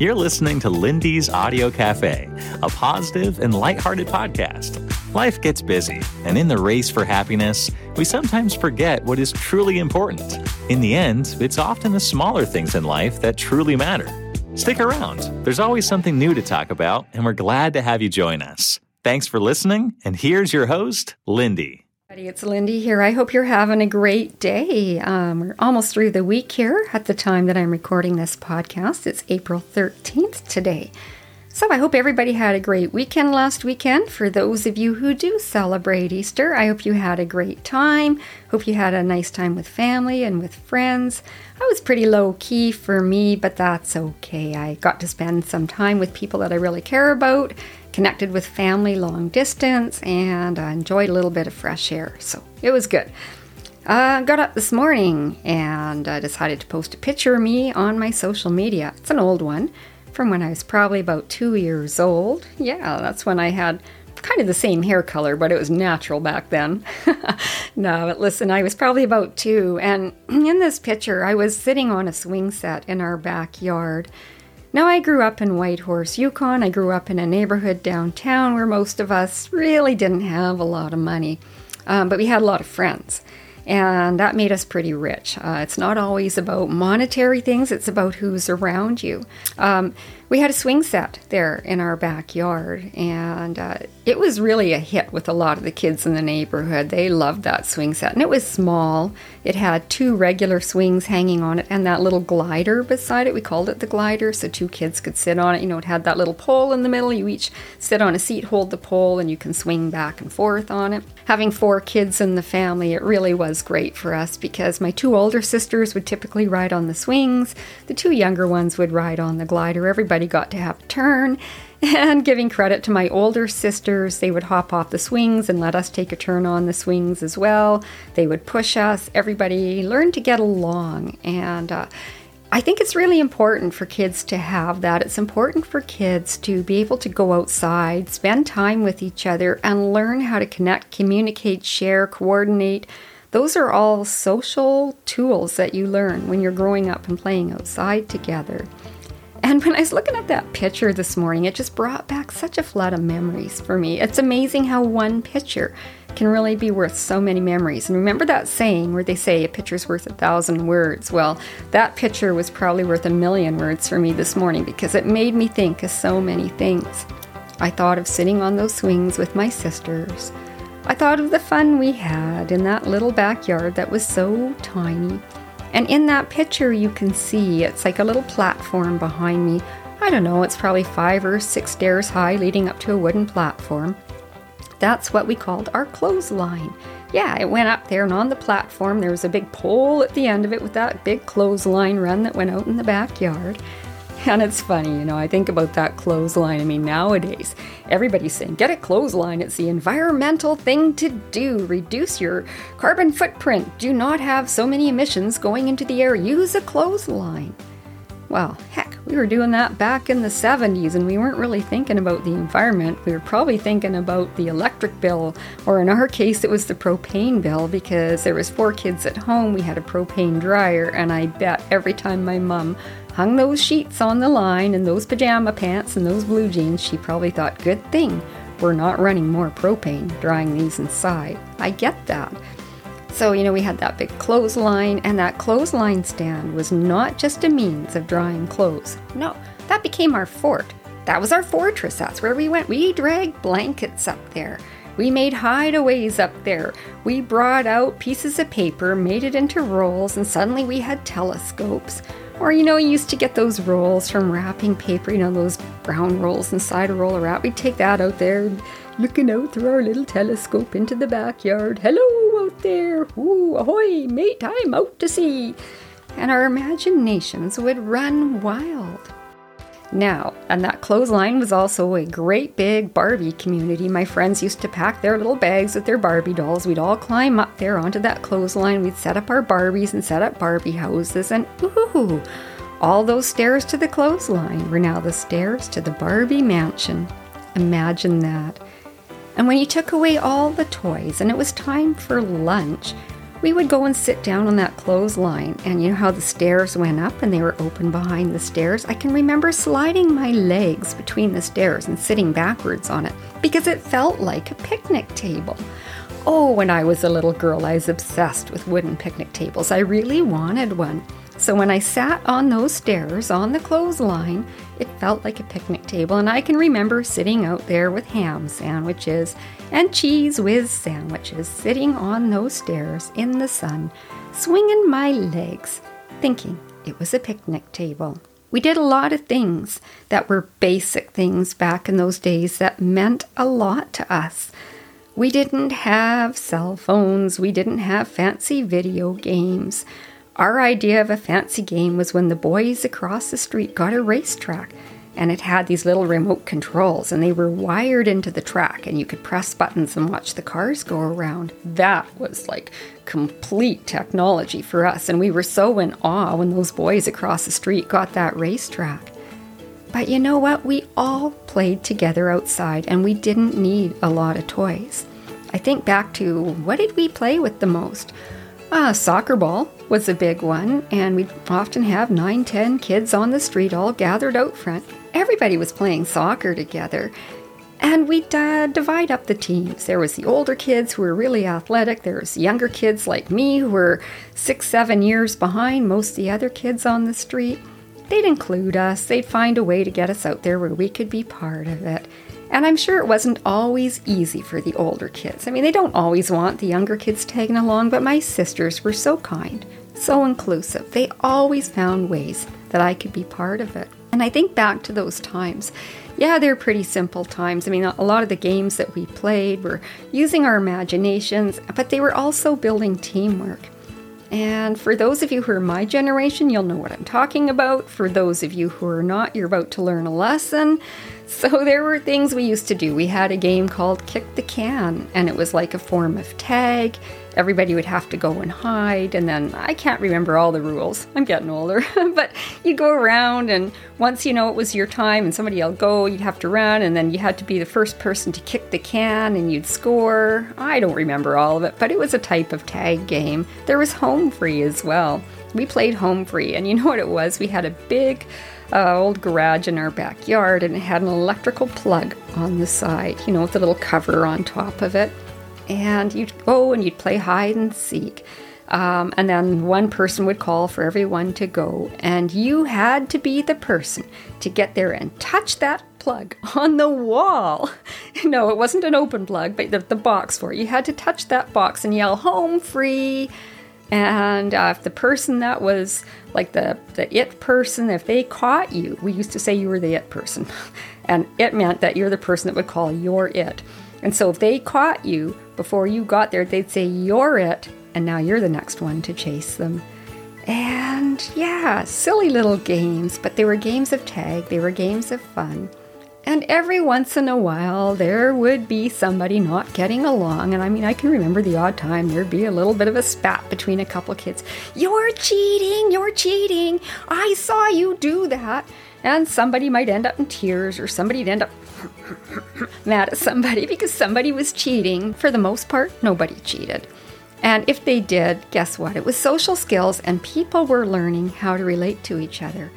You're listening to Lindy's Audio Cafe, a positive and lighthearted podcast. Life gets busy, and in the race for happiness, we sometimes forget what is truly important. In the end, it's often the smaller things in life that truly matter. Stick around, there's always something new to talk about, and we're glad to have you join us. Thanks for listening, and here's your host, Lindy. It's Lindy here. I hope you're having a great day. Um, we're almost through the week here at the time that I'm recording this podcast. It's April 13th today. So I hope everybody had a great weekend last weekend. For those of you who do celebrate Easter, I hope you had a great time. Hope you had a nice time with family and with friends. I was pretty low key for me, but that's okay. I got to spend some time with people that I really care about connected with family long distance, and I enjoyed a little bit of fresh air. So it was good. I uh, got up this morning and I decided to post a picture of me on my social media. It's an old one from when I was probably about two years old. Yeah, that's when I had kind of the same hair color, but it was natural back then. no, but listen, I was probably about two, and in this picture, I was sitting on a swing set in our backyard now, I grew up in Whitehorse, Yukon. I grew up in a neighborhood downtown where most of us really didn't have a lot of money, um, but we had a lot of friends. And that made us pretty rich. Uh, it's not always about monetary things, it's about who's around you. Um, we had a swing set there in our backyard, and uh, it was really a hit with a lot of the kids in the neighborhood. They loved that swing set, and it was small. It had two regular swings hanging on it and that little glider beside it. We called it the glider, so two kids could sit on it. You know, it had that little pole in the middle. You each sit on a seat, hold the pole, and you can swing back and forth on it. Having four kids in the family, it really was great for us because my two older sisters would typically ride on the swings, the two younger ones would ride on the glider. Everybody got to have a turn. And giving credit to my older sisters, they would hop off the swings and let us take a turn on the swings as well. They would push us. Everybody learned to get along. And uh, I think it's really important for kids to have that. It's important for kids to be able to go outside, spend time with each other, and learn how to connect, communicate, share, coordinate. Those are all social tools that you learn when you're growing up and playing outside together. And when I was looking at that picture this morning, it just brought back such a flood of memories for me. It's amazing how one picture can really be worth so many memories. And remember that saying where they say a picture's worth a thousand words? Well, that picture was probably worth a million words for me this morning because it made me think of so many things. I thought of sitting on those swings with my sisters. I thought of the fun we had in that little backyard that was so tiny. And in that picture, you can see it's like a little platform behind me. I don't know, it's probably five or six stairs high leading up to a wooden platform. That's what we called our clothesline. Yeah, it went up there, and on the platform, there was a big pole at the end of it with that big clothesline run that went out in the backyard. And it's funny, you know, I think about that clothesline. I mean, nowadays, everybody's saying, get a clothesline. It's the environmental thing to do. Reduce your carbon footprint. Do not have so many emissions going into the air. Use a clothesline. Well, heck, we were doing that back in the 70s and we weren't really thinking about the environment. We were probably thinking about the electric bill, or in our case, it was the propane bill because there was four kids at home. We had a propane dryer, and I bet every time my mom hung those sheets on the line and those pajama pants and those blue jeans, she probably thought, good thing we're not running more propane drying these inside. I get that. So, you know, we had that big clothesline, and that clothesline stand was not just a means of drying clothes. No, that became our fort. That was our fortress. That's where we went. We dragged blankets up there. We made hideaways up there. We brought out pieces of paper, made it into rolls, and suddenly we had telescopes. Or, you know, you used to get those rolls from wrapping paper, you know, those brown rolls inside a roll of wrap. We'd take that out there, looking out through our little telescope into the backyard. Hello out there! Ooh, ahoy, mate, I'm out to sea! And our imaginations would run wild. Now, and that clothesline was also a great big Barbie community. My friends used to pack their little bags with their Barbie dolls. We'd all climb up there onto that clothesline. We'd set up our Barbies and set up Barbie houses, and ooh, all those stairs to the clothesline were now the stairs to the Barbie mansion. Imagine that. And when you took away all the toys and it was time for lunch, we would go and sit down on that clothesline, and you know how the stairs went up and they were open behind the stairs? I can remember sliding my legs between the stairs and sitting backwards on it because it felt like a picnic table. Oh, when I was a little girl, I was obsessed with wooden picnic tables. I really wanted one. So when I sat on those stairs on the clothesline, it felt like a picnic table, and I can remember sitting out there with ham sandwiches and Cheez Whiz sandwiches, sitting on those stairs in the sun, swinging my legs, thinking it was a picnic table. We did a lot of things that were basic things back in those days that meant a lot to us. We didn't have cell phones, we didn't have fancy video games. Our idea of a fancy game was when the boys across the street got a racetrack and it had these little remote controls and they were wired into the track and you could press buttons and watch the cars go around. That was like complete technology for us and we were so in awe when those boys across the street got that racetrack. But you know what? We all played together outside and we didn't need a lot of toys. I think back to what did we play with the most? Uh, soccer ball was a big one, and we'd often have nine, ten kids on the street all gathered out front. Everybody was playing soccer together. And we'd uh, divide up the teams. There was the older kids who were really athletic. There was younger kids like me who were six, seven years behind most of the other kids on the street. They'd include us. They'd find a way to get us out there where we could be part of it. And I'm sure it wasn't always easy for the older kids. I mean, they don't always want the younger kids tagging along, but my sisters were so kind, so inclusive. They always found ways that I could be part of it. And I think back to those times. Yeah, they're pretty simple times. I mean, a lot of the games that we played were using our imaginations, but they were also building teamwork. And for those of you who are my generation, you'll know what I'm talking about. For those of you who are not, you're about to learn a lesson. So there were things we used to do. We had a game called Kick the Can, and it was like a form of tag. Everybody would have to go and hide, and then I can't remember all the rules. I'm getting older. but you go around, and once you know it was your time and somebody else go, you'd have to run, and then you had to be the first person to kick the can, and you'd score. I don't remember all of it, but it was a type of tag game. There was home free as well. We played home free, and you know what it was? We had a big uh, old garage in our backyard, and it had an electrical plug on the side, you know, with a little cover on top of it. And you'd go and you'd play hide and seek. Um, and then one person would call for everyone to go, and you had to be the person to get there and touch that plug on the wall. no, it wasn't an open plug, but the, the box for it. You had to touch that box and yell, Home free! And uh, if the person that was like the, the it person, if they caught you, we used to say you were the it person. and it meant that you're the person that would call your it. And so if they caught you before you got there, they'd say you're it, and now you're the next one to chase them. And yeah, silly little games, but they were games of tag, they were games of fun. And every once in a while, there would be somebody not getting along. And I mean, I can remember the odd time there'd be a little bit of a spat between a couple kids. You're cheating! You're cheating! I saw you do that! And somebody might end up in tears, or somebody'd end up mad at somebody because somebody was cheating. For the most part, nobody cheated. And if they did, guess what? It was social skills, and people were learning how to relate to each other.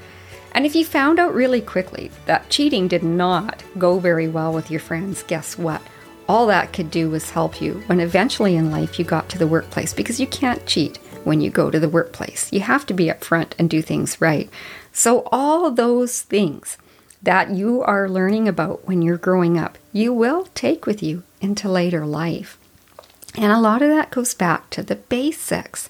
And if you found out really quickly that cheating did not go very well with your friends, guess what? All that could do was help you when eventually in life you got to the workplace because you can't cheat when you go to the workplace. You have to be upfront and do things right. So, all those things that you are learning about when you're growing up, you will take with you into later life. And a lot of that goes back to the basics.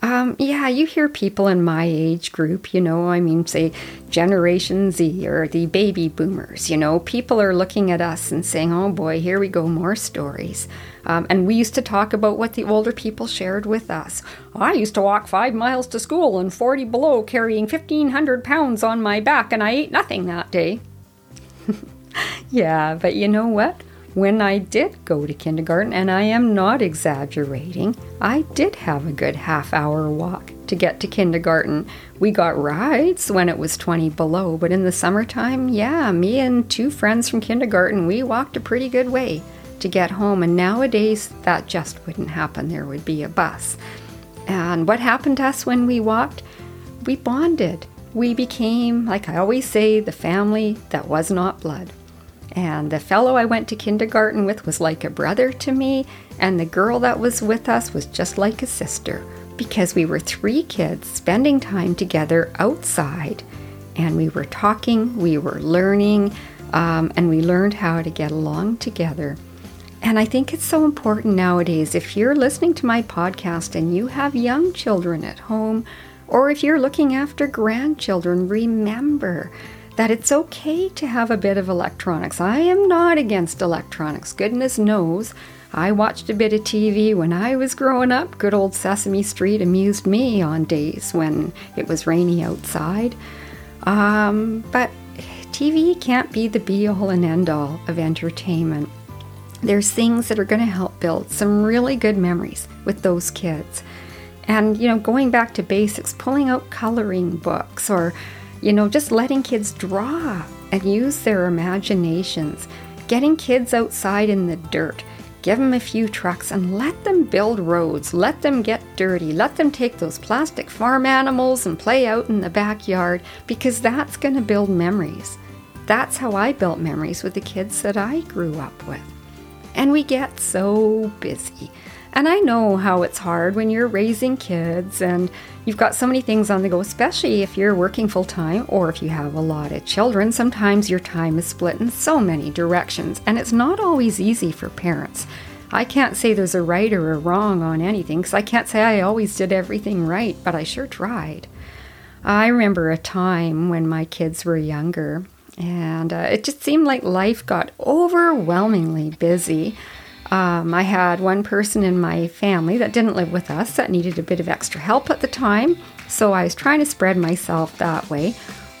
Um, yeah, you hear people in my age group, you know, I mean, say Generation Z or the baby boomers, you know, people are looking at us and saying, oh boy, here we go, more stories. Um, and we used to talk about what the older people shared with us. I used to walk five miles to school and 40 below carrying 1,500 pounds on my back, and I ate nothing that day. yeah, but you know what? When I did go to kindergarten, and I am not exaggerating, I did have a good half hour walk to get to kindergarten. We got rides when it was 20 below, but in the summertime, yeah, me and two friends from kindergarten, we walked a pretty good way to get home. And nowadays, that just wouldn't happen. There would be a bus. And what happened to us when we walked? We bonded. We became, like I always say, the family that was not blood. And the fellow I went to kindergarten with was like a brother to me, and the girl that was with us was just like a sister because we were three kids spending time together outside and we were talking, we were learning, um, and we learned how to get along together. And I think it's so important nowadays if you're listening to my podcast and you have young children at home, or if you're looking after grandchildren, remember that it's okay to have a bit of electronics. I am not against electronics, goodness knows. I watched a bit of TV when I was growing up. Good old Sesame Street amused me on days when it was rainy outside. Um, but TV can't be the be all and end all of entertainment. There's things that are going to help build some really good memories with those kids. And, you know, going back to basics, pulling out coloring books or, you know, just letting kids draw and use their imaginations, getting kids outside in the dirt give them a few trucks and let them build roads, let them get dirty, let them take those plastic farm animals and play out in the backyard because that's going to build memories. That's how I built memories with the kids that I grew up with. And we get so busy. And I know how it's hard when you're raising kids and you've got so many things on the go, especially if you're working full time or if you have a lot of children. Sometimes your time is split in so many directions, and it's not always easy for parents. I can't say there's a right or a wrong on anything because I can't say I always did everything right, but I sure tried. I remember a time when my kids were younger, and uh, it just seemed like life got overwhelmingly busy. Um, I had one person in my family that didn't live with us that needed a bit of extra help at the time, so I was trying to spread myself that way.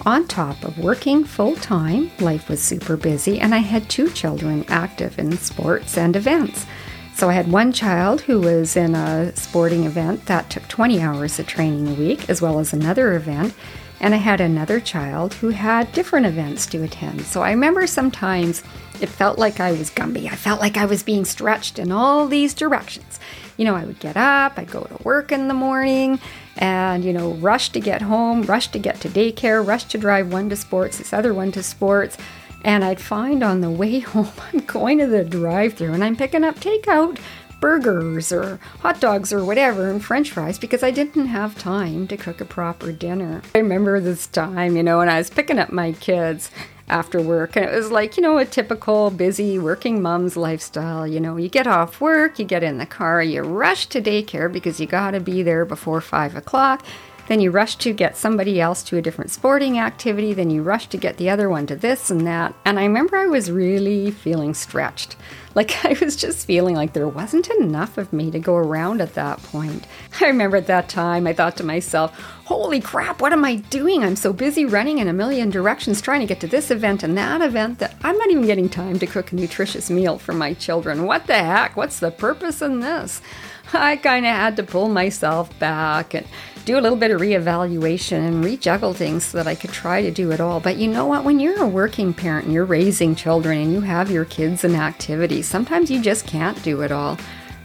On top of working full time, life was super busy, and I had two children active in sports and events. So I had one child who was in a sporting event that took 20 hours of training a week, as well as another event. And I had another child who had different events to attend. So I remember sometimes it felt like I was Gumby. I felt like I was being stretched in all these directions. You know, I would get up, I'd go to work in the morning, and, you know, rush to get home, rush to get to daycare, rush to drive one to sports, this other one to sports. And I'd find on the way home, I'm going to the drive through and I'm picking up takeout burgers or hot dogs or whatever and french fries because I didn't have time to cook a proper dinner. I remember this time, you know, when I was picking up my kids after work and it was like, you know, a typical busy working mom's lifestyle. You know, you get off work, you get in the car, you rush to daycare because you got to be there before five o'clock. Then you rush to get somebody else to a different sporting activity. Then you rush to get the other one to this and that. And I remember I was really feeling stretched. Like I was just feeling like there wasn't enough of me to go around at that point. I remember at that time I thought to myself, holy crap, what am I doing? I'm so busy running in a million directions trying to get to this event and that event that I'm not even getting time to cook a nutritious meal for my children. What the heck? What's the purpose in this? I kind of had to pull myself back and do a little bit of reevaluation and rejuggle things so that I could try to do it all. But you know what? When you're a working parent and you're raising children and you have your kids in activities, sometimes you just can't do it all.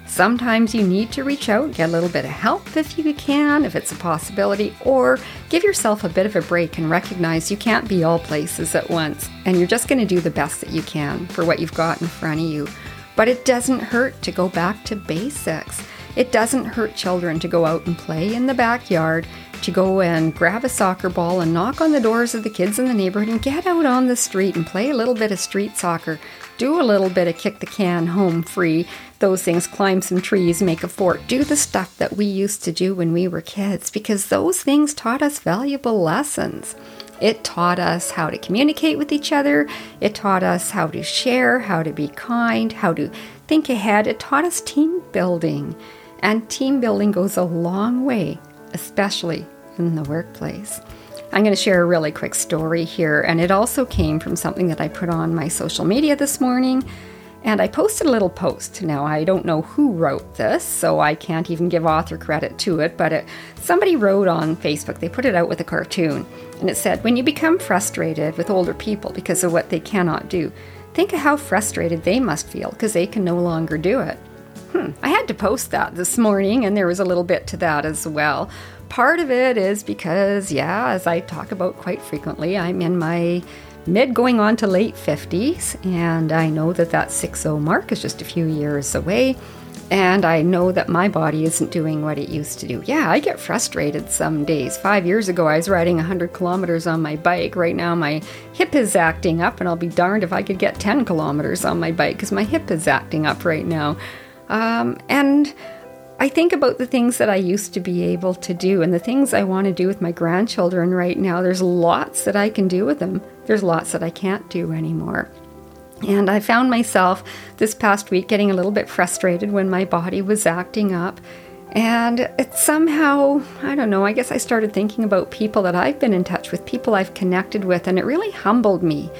Sometimes you need to reach out, get a little bit of help if you can, if it's a possibility, or give yourself a bit of a break and recognize you can't be all places at once. And you're just going to do the best that you can for what you've got in front of you. But it doesn't hurt to go back to basics. It doesn't hurt children to go out and play in the backyard, to go and grab a soccer ball and knock on the doors of the kids in the neighborhood and get out on the street and play a little bit of street soccer. Do a little bit of kick the can home free, those things, climb some trees, make a fort. Do the stuff that we used to do when we were kids because those things taught us valuable lessons. It taught us how to communicate with each other. It taught us how to share, how to be kind, how to think ahead. It taught us team building. And team building goes a long way, especially in the workplace. I'm going to share a really quick story here, and it also came from something that I put on my social media this morning. And I posted a little post. Now, I don't know who wrote this, so I can't even give author credit to it, but it, somebody wrote on Facebook, they put it out with a cartoon, and it said, When you become frustrated with older people because of what they cannot do, think of how frustrated they must feel because they can no longer do it. hmm, I had to post that this morning, and there was a little bit to that as well. Part of it is because, yeah, as I talk about quite frequently, I'm in my mid going on to late 50s, and I know that that 6 0 mark is just a few years away. And I know that my body isn't doing what it used to do. Yeah, I get frustrated some days. Five years ago, I was riding 100 kilometers on my bike. Right now, my hip is acting up, and I'll be darned if I could get 10 kilometers on my bike because my hip is acting up right now. Um, and I think about the things that I used to be able to do and the things I want to do with my grandchildren right now. There's lots that I can do with them, there's lots that I can't do anymore. And I found myself this past week getting a little bit frustrated when my body was acting up. And it somehow, I don't know, I guess I started thinking about people that I've been in touch with, people I've connected with, and it really humbled me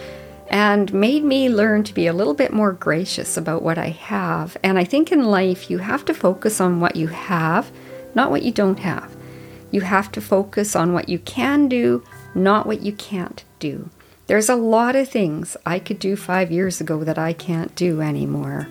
and made me learn to be a little bit more gracious about what I have. And I think in life, you have to focus on what you have, not what you don't have. You have to focus on what you can do, not what you can't do. There's a lot of things I could do five years ago that I can't do anymore.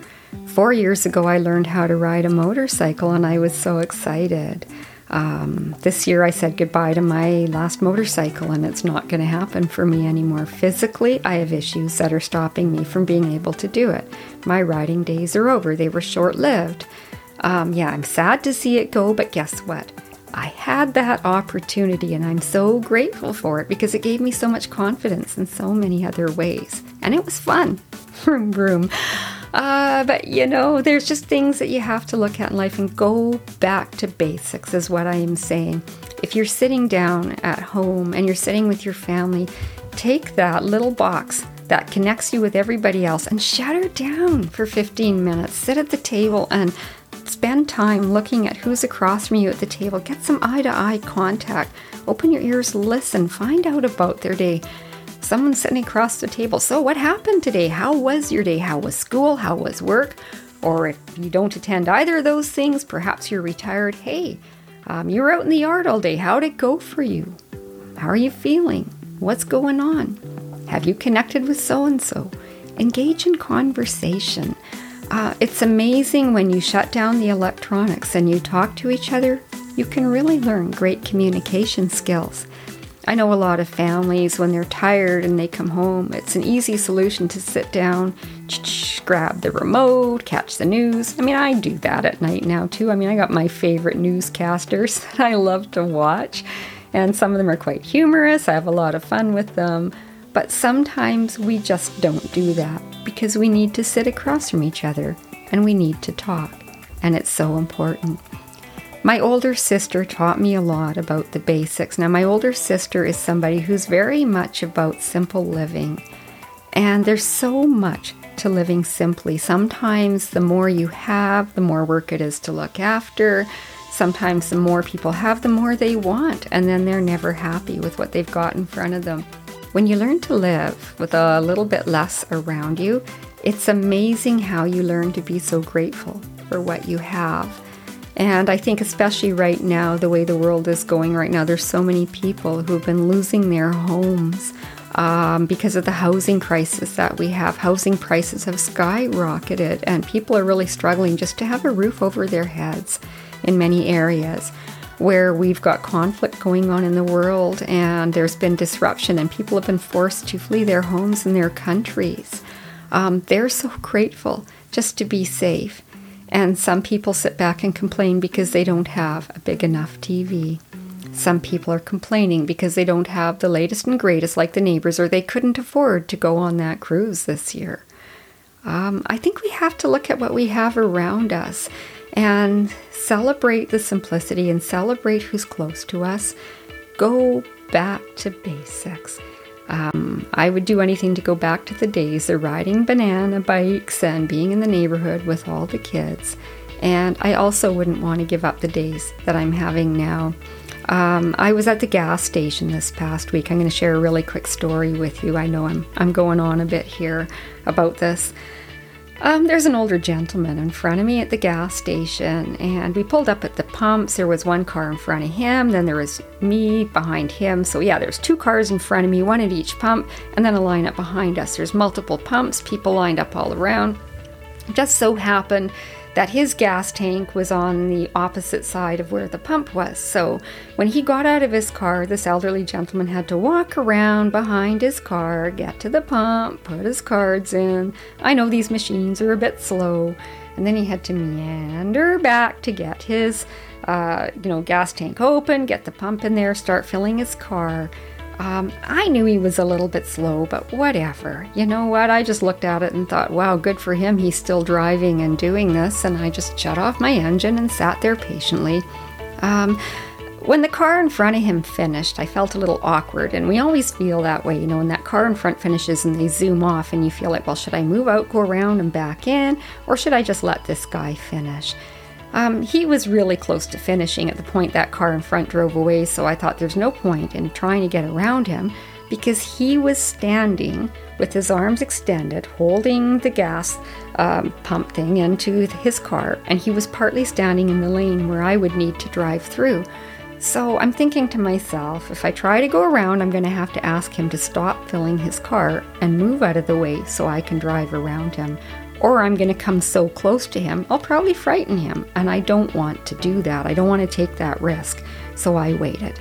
Four years ago, I learned how to ride a motorcycle and I was so excited. Um, this year, I said goodbye to my last motorcycle, and it's not going to happen for me anymore. Physically, I have issues that are stopping me from being able to do it. My riding days are over, they were short lived. Um, yeah, I'm sad to see it go, but guess what? I had that opportunity and I'm so grateful for it because it gave me so much confidence in so many other ways. And it was fun. Vroom, vroom. Uh, but you know, there's just things that you have to look at in life and go back to basics, is what I am saying. If you're sitting down at home and you're sitting with your family, take that little box that connects you with everybody else and shut her down for 15 minutes. Sit at the table and spend time looking at who's across from you at the table. Get some eye to eye contact. Open your ears, listen, find out about their day. Someone sitting across the table. So, what happened today? How was your day? How was school? How was work? Or if you don't attend either of those things, perhaps you're retired. Hey, um, you were out in the yard all day. How'd it go for you? How are you feeling? What's going on? Have you connected with so and so? Engage in conversation. Uh, it's amazing when you shut down the electronics and you talk to each other, you can really learn great communication skills. I know a lot of families, when they're tired and they come home, it's an easy solution to sit down, grab the remote, catch the news. I mean, I do that at night now too. I mean, I got my favorite newscasters that I love to watch, and some of them are quite humorous. I have a lot of fun with them. But sometimes we just don't do that because we need to sit across from each other and we need to talk. And it's so important. My older sister taught me a lot about the basics. Now, my older sister is somebody who's very much about simple living. And there's so much to living simply. Sometimes the more you have, the more work it is to look after. Sometimes the more people have, the more they want, and then they're never happy with what they've got in front of them. When you learn to live with a little bit less around you, it's amazing how you learn to be so grateful for what you have. And I think, especially right now, the way the world is going right now, there's so many people who've been losing their homes um, because of the housing crisis that we have. Housing prices have skyrocketed, and people are really struggling just to have a roof over their heads in many areas where we've got conflict going on in the world and there's been disruption and people have been forced to flee their homes and their countries. Um, they're so grateful just to be safe. And some people sit back and complain because they don't have a big enough TV. Some people are complaining because they don't have the latest and greatest like the neighbors or they couldn't afford to go on that cruise this year. Um, I think we have to look at what we have around us and celebrate the simplicity and celebrate who's close to us. Go back to basics. Um, I would do anything to go back to the days of riding banana bikes and being in the neighborhood with all the kids. And I also wouldn't want to give up the days that I'm having now. Um, I was at the gas station this past week. I'm going to share a really quick story with you. I know I'm, I'm going on a bit here about this. Um, there's an older gentleman in front of me at the gas station, and we pulled up at the pumps. There was one car in front of him, then there was me behind him. So, yeah, there's two cars in front of me, one at each pump, and then a line up behind us. There's multiple pumps, people lined up all around. It just so happened that his gas tank was on the opposite side of where the pump was. So when he got out of his car, this elderly gentleman had to walk around behind his car, get to the pump, put his cards in. I know these machines are a bit slow. And then he had to meander back to get his, uh, you know, gas tank open, get the pump in there, start filling his car. Um, I knew he was a little bit slow, but whatever. You know what? I just looked at it and thought, wow, good for him. He's still driving and doing this. And I just shut off my engine and sat there patiently. Um, when the car in front of him finished, I felt a little awkward, and we always feel that way, you know, when that car in front finishes and they zoom off, and you feel like, well, should I move out, go around, and back in, or should I just let this guy finish? Um, he was really close to finishing at the point that car in front drove away, so I thought there's no point in trying to get around him because he was standing with his arms extended, holding the gas um, pump thing into his car, and he was partly standing in the lane where I would need to drive through. So I'm thinking to myself, if I try to go around, I'm going to have to ask him to stop filling his car and move out of the way so I can drive around him or I'm going to come so close to him, I'll probably frighten him. And I don't want to do that. I don't want to take that risk. So I waited.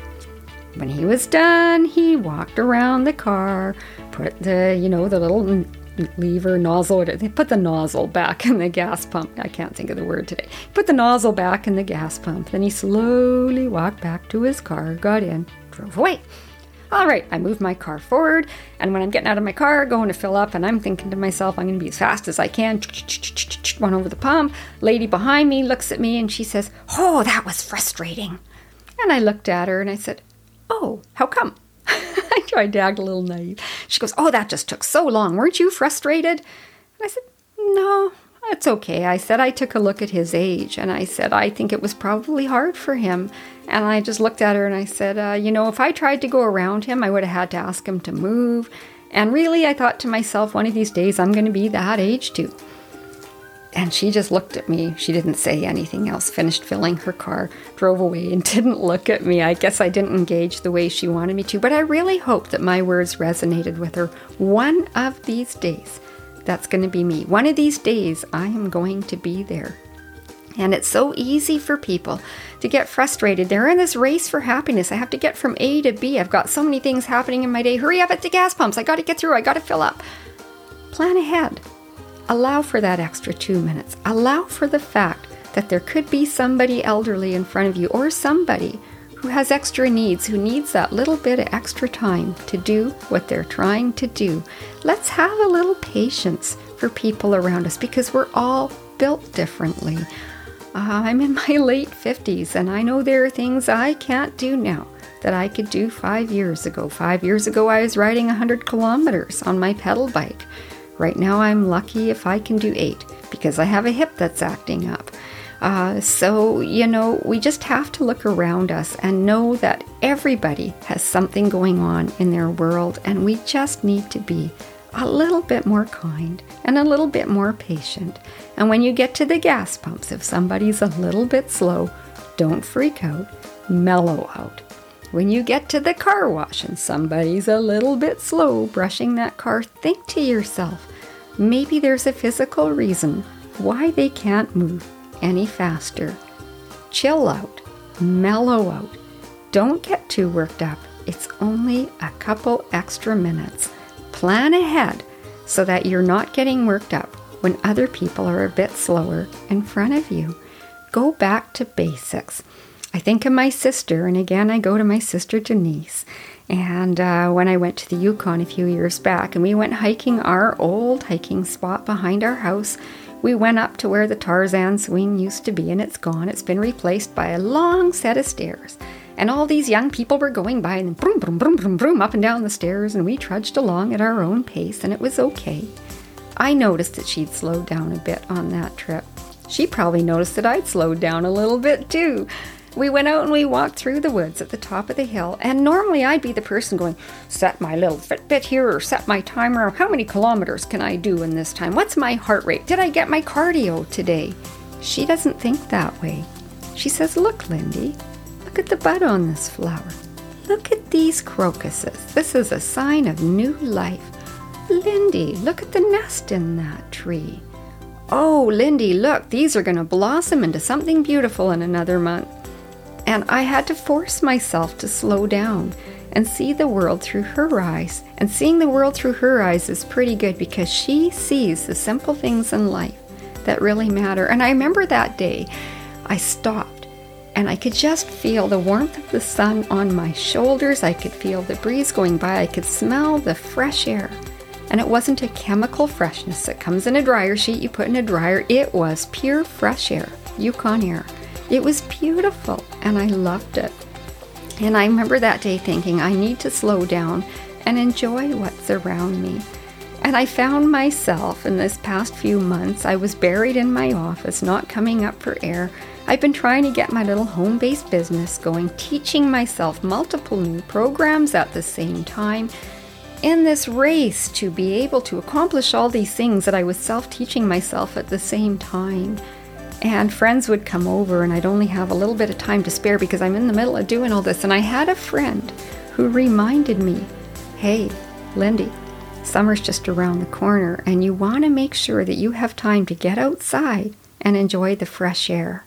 When he was done, he walked around the car, put the, you know, the little lever nozzle, they put the nozzle back in the gas pump. I can't think of the word today. Put the nozzle back in the gas pump. Then he slowly walked back to his car, got in, drove away. All right, I move my car forward, and when I'm getting out of my car, going to fill up, and I'm thinking to myself, I'm going to be as fast as I can. Run over the pump. Lady behind me looks at me and she says, Oh, that was frustrating. And I looked at her and I said, Oh, how come? I tried to act a little naive. She goes, Oh, that just took so long. Weren't you frustrated? And I said, No, it's okay. I said I took a look at his age and I said I think it was probably hard for him. And I just looked at her and I said, uh, You know, if I tried to go around him, I would have had to ask him to move. And really, I thought to myself, one of these days I'm going to be that age too. And she just looked at me. She didn't say anything else, finished filling her car, drove away, and didn't look at me. I guess I didn't engage the way she wanted me to, but I really hope that my words resonated with her. One of these days, that's going to be me. One of these days, I am going to be there. And it's so easy for people to get frustrated. They're in this race for happiness. I have to get from A to B. I've got so many things happening in my day. Hurry up at the gas pumps. I got to get through. I got to fill up. Plan ahead. Allow for that extra two minutes. Allow for the fact that there could be somebody elderly in front of you or somebody who has extra needs, who needs that little bit of extra time to do what they're trying to do. Let's have a little patience for people around us because we're all built differently. Uh, I'm in my late 50s and I know there are things I can't do now that I could do five years ago. Five years ago, I was riding 100 kilometers on my pedal bike. Right now, I'm lucky if I can do eight because I have a hip that's acting up. Uh, so, you know, we just have to look around us and know that everybody has something going on in their world, and we just need to be a little bit more kind and a little bit more patient. And when you get to the gas pumps, if somebody's a little bit slow, don't freak out, mellow out. When you get to the car wash and somebody's a little bit slow brushing that car, think to yourself, maybe there's a physical reason why they can't move any faster. Chill out, mellow out. Don't get too worked up. It's only a couple extra minutes. Plan ahead so that you're not getting worked up when other people are a bit slower in front of you. Go back to basics. I think of my sister, and again, I go to my sister Denise. And uh, when I went to the Yukon a few years back, and we went hiking our old hiking spot behind our house, we went up to where the Tarzan swing used to be, and it's gone. It's been replaced by a long set of stairs. And all these young people were going by and boom, boom, boom, boom, boom, up and down the stairs, and we trudged along at our own pace, and it was okay. I noticed that she'd slowed down a bit on that trip. She probably noticed that I'd slowed down a little bit too. We went out and we walked through the woods at the top of the hill, and normally I'd be the person going, set my little Fitbit here or set my timer. How many kilometers can I do in this time? What's my heart rate? Did I get my cardio today? She doesn't think that way. She says, Look, Lindy, look at the bud on this flower. Look at these crocuses. This is a sign of new life. Lindy, look at the nest in that tree. Oh, Lindy, look, these are going to blossom into something beautiful in another month. And I had to force myself to slow down and see the world through her eyes. And seeing the world through her eyes is pretty good because she sees the simple things in life that really matter. And I remember that day I stopped and I could just feel the warmth of the sun on my shoulders. I could feel the breeze going by. I could smell the fresh air. And it wasn't a chemical freshness that comes in a dryer sheet you put in a dryer. It was pure fresh air, Yukon air. It was beautiful and I loved it. And I remember that day thinking, I need to slow down and enjoy what's around me. And I found myself in this past few months, I was buried in my office, not coming up for air. I've been trying to get my little home based business going, teaching myself multiple new programs at the same time. In this race to be able to accomplish all these things that I was self teaching myself at the same time. And friends would come over, and I'd only have a little bit of time to spare because I'm in the middle of doing all this. And I had a friend who reminded me hey, Lindy, summer's just around the corner, and you want to make sure that you have time to get outside and enjoy the fresh air.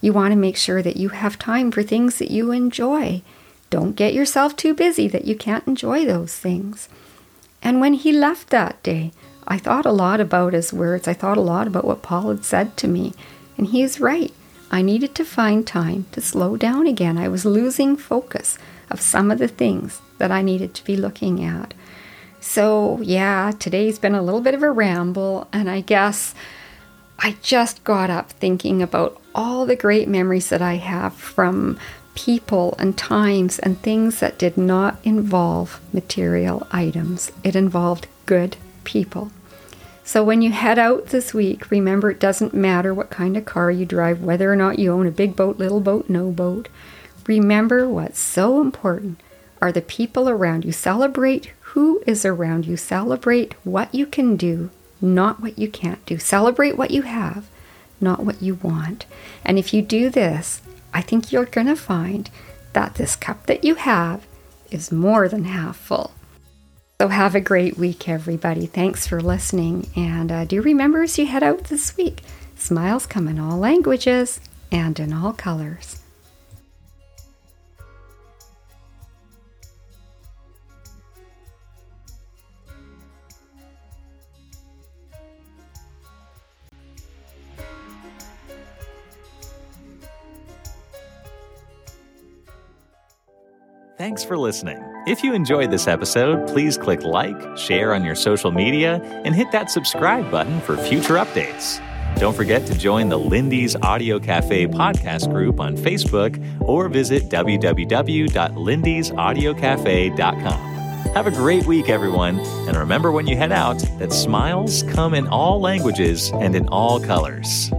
You want to make sure that you have time for things that you enjoy. Don't get yourself too busy that you can't enjoy those things. And when he left that day, I thought a lot about his words. I thought a lot about what Paul had said to me. And he is right. I needed to find time to slow down again. I was losing focus of some of the things that I needed to be looking at. So, yeah, today's been a little bit of a ramble, and I guess I just got up thinking about all the great memories that I have from people and times and things that did not involve material items. It involved good people. So when you head out this week, remember it doesn't matter what kind of car you drive, whether or not you own a big boat, little boat, no boat. Remember what's so important are the people around you. Celebrate who is around you. Celebrate what you can do, not what you can't do. Celebrate what you have, not what you want. And if you do this, I think you're going to find that this cup that you have is more than half full. So, have a great week, everybody. Thanks for listening. And uh, do remember as you head out this week, smiles come in all languages and in all colors. Thanks for listening. If you enjoyed this episode, please click like, share on your social media, and hit that subscribe button for future updates. Don't forget to join the Lindy's Audio Cafe podcast group on Facebook or visit www.lindysaudiocafe.com. Have a great week, everyone, and remember when you head out that smiles come in all languages and in all colors.